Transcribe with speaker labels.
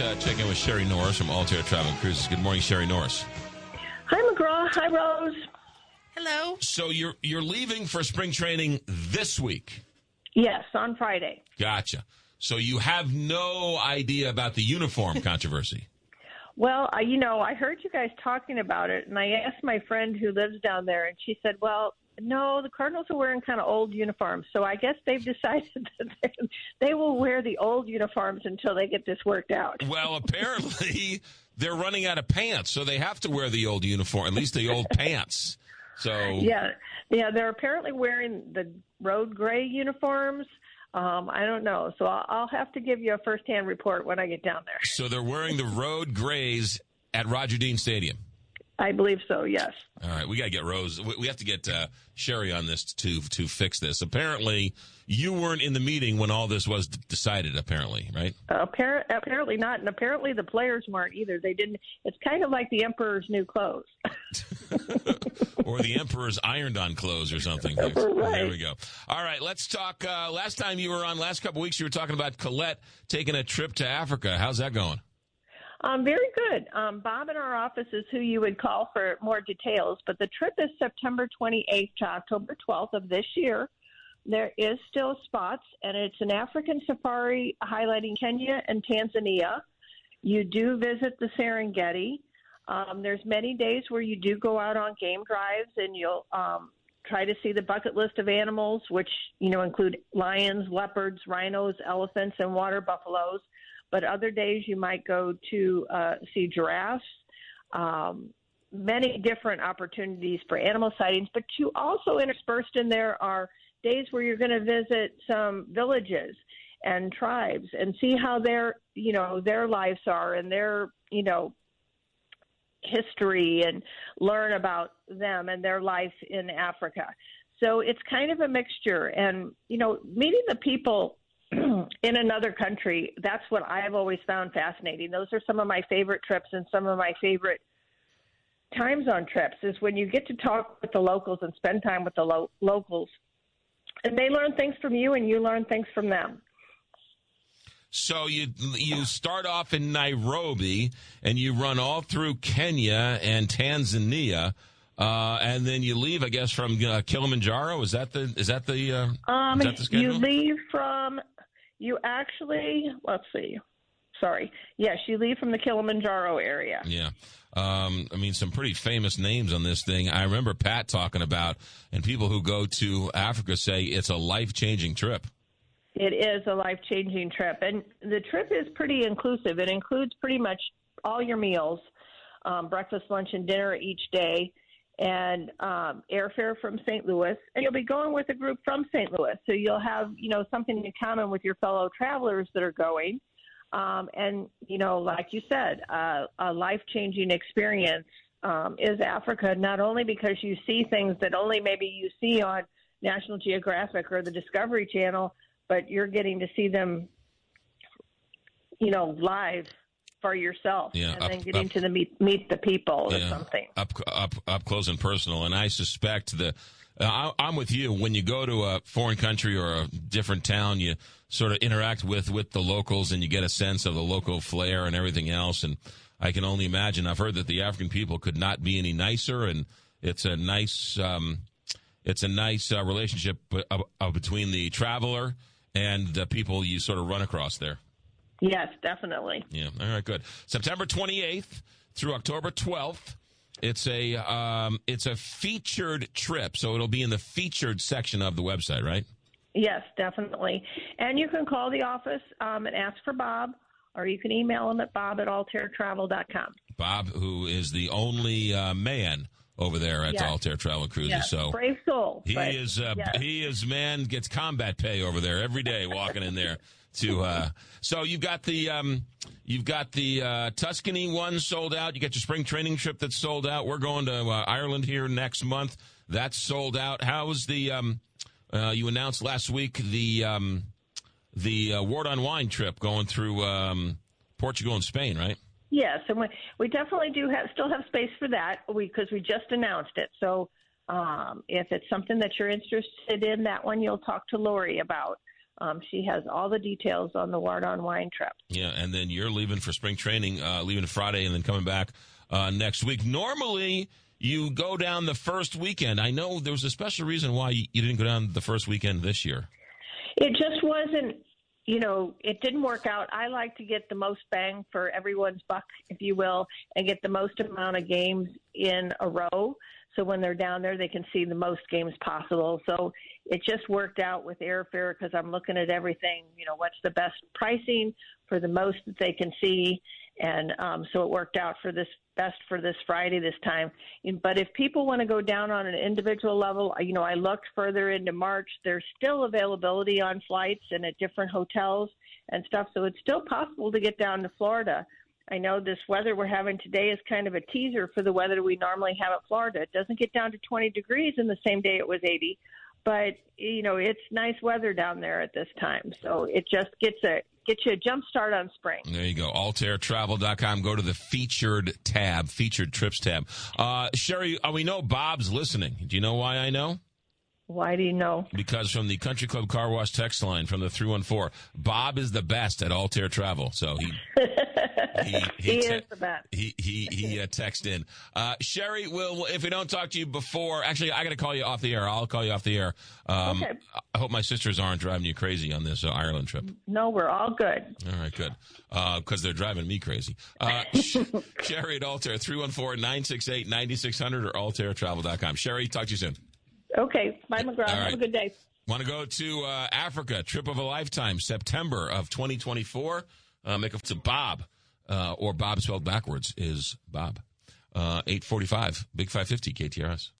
Speaker 1: uh, check in with Sherry Norris from Altair Travel and Cruises. Good morning, Sherry Norris.
Speaker 2: Hi, McGraw. Hi, Rose.
Speaker 3: Hello.
Speaker 1: So you're you're leaving for spring training this week.
Speaker 2: Yes, on Friday.
Speaker 1: Gotcha. So you have no idea about the uniform controversy.
Speaker 2: Well, I, you know, I heard you guys talking about it, and I asked my friend who lives down there, and she said, "Well, no, the Cardinals are wearing kind of old uniforms, so I guess they've decided that they, they will wear the old uniforms until they get this worked out."
Speaker 1: Well, apparently they're running out of pants, so they have to wear the old uniform, at least the old pants. So
Speaker 2: Yeah, yeah, they're apparently wearing the road gray uniforms. Um, I don't know, so I'll, I'll have to give you a firsthand report when I get down there.
Speaker 1: so they're wearing the road grays at Roger Dean Stadium.
Speaker 2: I believe so. Yes.
Speaker 1: All right, we got to get Rose. We have to get uh, Sherry on this to to fix this. Apparently, you weren't in the meeting when all this was d- decided. Apparently, right?
Speaker 2: Appar- apparently not, and apparently the players weren't either. They didn't. It's kind of like the emperor's new clothes.
Speaker 1: or the Emperor's ironed-on clothes, or something.
Speaker 2: Right.
Speaker 1: There we go. All right, let's talk. Uh, last time you were on, last couple weeks, you were talking about Colette taking a trip to Africa. How's that going?
Speaker 2: Um, very good. Um, Bob in our office is who you would call for more details, but the trip is September 28th to October 12th of this year. There is still spots, and it's an African safari highlighting Kenya and Tanzania. You do visit the Serengeti. Um, there's many days where you do go out on game drives, and you'll um, try to see the bucket list of animals, which you know include lions, leopards, rhinos, elephants, and water buffaloes but other days you might go to uh, see giraffes. Um, many different opportunities for animal sightings, but you also interspersed in there are days where you're going to visit some villages and tribes and see how their you know their lives are and their you know history and learn about them and their life in Africa. So it's kind of a mixture and you know meeting the people in another country, that's what I've always found fascinating. Those are some of my favorite trips and some of my favorite times on trips is when you get to talk with the locals and spend time with the lo- locals. And they learn things from you and you learn things from them.
Speaker 1: So you you start off in Nairobi and you run all through Kenya and Tanzania. Uh, and then you leave, I guess, from uh, Kilimanjaro. Is that the is that the uh,
Speaker 2: Um,
Speaker 1: is that the schedule?
Speaker 2: you leave from, you actually, let's see, sorry. Yes, you leave from the Kilimanjaro area.
Speaker 1: Yeah. Um, I mean, some pretty famous names on this thing. I remember Pat talking about, and people who go to Africa say it's a life changing trip.
Speaker 2: It is a life changing trip. And the trip is pretty inclusive. It includes pretty much all your meals um, breakfast, lunch, and dinner each day, and um, airfare from St. Louis. And you'll be going with a group from St. Louis. So you'll have, you know, something in common with your fellow travelers that are going. Um, and, you know, like you said, uh, a life changing experience um, is Africa, not only because you see things that only maybe you see on National Geographic or the Discovery Channel, but you're getting to see them, you know, live for yourself,
Speaker 1: Yeah,
Speaker 2: and
Speaker 1: up-
Speaker 2: then getting
Speaker 1: up-
Speaker 2: to the meet meet the people or something.
Speaker 1: up up up close and personal. And I suspect the uh, I, I'm with you. When you go to a foreign country or a different town, you sort of interact with with the locals, and you get a sense of the local flair and everything else. And I can only imagine. I've heard that the African people could not be any nicer, and it's a nice um, it's a nice uh, relationship uh, uh, between the traveler and the people you sort of run across there.
Speaker 2: Yes, definitely.
Speaker 1: Yeah. All right. Good. September 28th through October 12th. It's a um, it's a featured trip, so it'll be in the featured section of the website, right?
Speaker 2: Yes, definitely. And you can call the office um, and ask for Bob, or you can email him at bob at altairtravel.com.
Speaker 1: Bob, who is the only uh, man over there at
Speaker 2: Yes.
Speaker 1: Altair Travel Cruises,
Speaker 2: Yes,
Speaker 1: so
Speaker 2: brave soul.
Speaker 1: he is uh,
Speaker 2: yes.
Speaker 1: he is man gets combat pay over there every day walking in there to uh so you've got the um you've got the uh Tuscany one sold out. You got your spring training trip that's sold out. We're going to uh, Ireland here next month. That's sold out. How's the um uh you announced last week the um the uh, Ward on Wine trip going through um Portugal and Spain right?
Speaker 2: Yes, and we, we definitely do have still have space for that. Because we, just announced it. So um, if it's something that you're interested in, that one you'll talk to Lori about. Um, she has all the details on the Ward on Wine trip.
Speaker 1: Yeah, and then you're leaving for spring training, uh, leaving Friday, and then coming back uh, next week. Normally, you go down the first weekend. I know there was a special reason why you didn't go down the first weekend this year.
Speaker 2: It just wasn't you know, it didn't work out. I like to get the most bang for everyone's buck, if you will, and get the most amount of games in a row. So when they're down there, they can see the most games possible. So it just worked out with airfare because I'm looking at everything. You know, what's the best pricing for the most that they can see, and um, so it worked out for this best for this Friday this time. But if people want to go down on an individual level, you know, I looked further into March. There's still availability on flights and at different hotels and stuff, so it's still possible to get down to Florida. I know this weather we're having today is kind of a teaser for the weather we normally have at Florida. It doesn't get down to 20 degrees in the same day it was 80, but you know it's nice weather down there at this time. So it just gets a gets you a jump start on spring.
Speaker 1: There you go. AltairTravel.com. Go to the featured tab, featured trips tab. Uh, Sherry, uh, we know Bob's listening. Do you know why I know?
Speaker 2: Why do you know?
Speaker 1: Because from the Country Club Car Wash text line from the 314, Bob is the best at Altair Travel. So he
Speaker 2: he, he, he te- is the best.
Speaker 1: He he he uh, text in. Uh, Sherry, will if we don't talk to you before, actually, I got to call you off the air. I'll call you off the air. Um, okay. I hope my sisters aren't driving you crazy on this uh, Ireland trip.
Speaker 2: No, we're all good.
Speaker 1: All right, good. Because uh, they're driving me crazy. Uh, Sherry at Altair, 314 968 9600 or altairtravel.com. Sherry, talk to you soon.
Speaker 2: Okay. Bye, McGraw. Right. Have a good day.
Speaker 1: Want to go to uh, Africa, trip of a lifetime, September of 2024. Uh, make it to Bob, uh, or Bob spelled backwards is Bob. Uh, 845, Big 550, KTRS.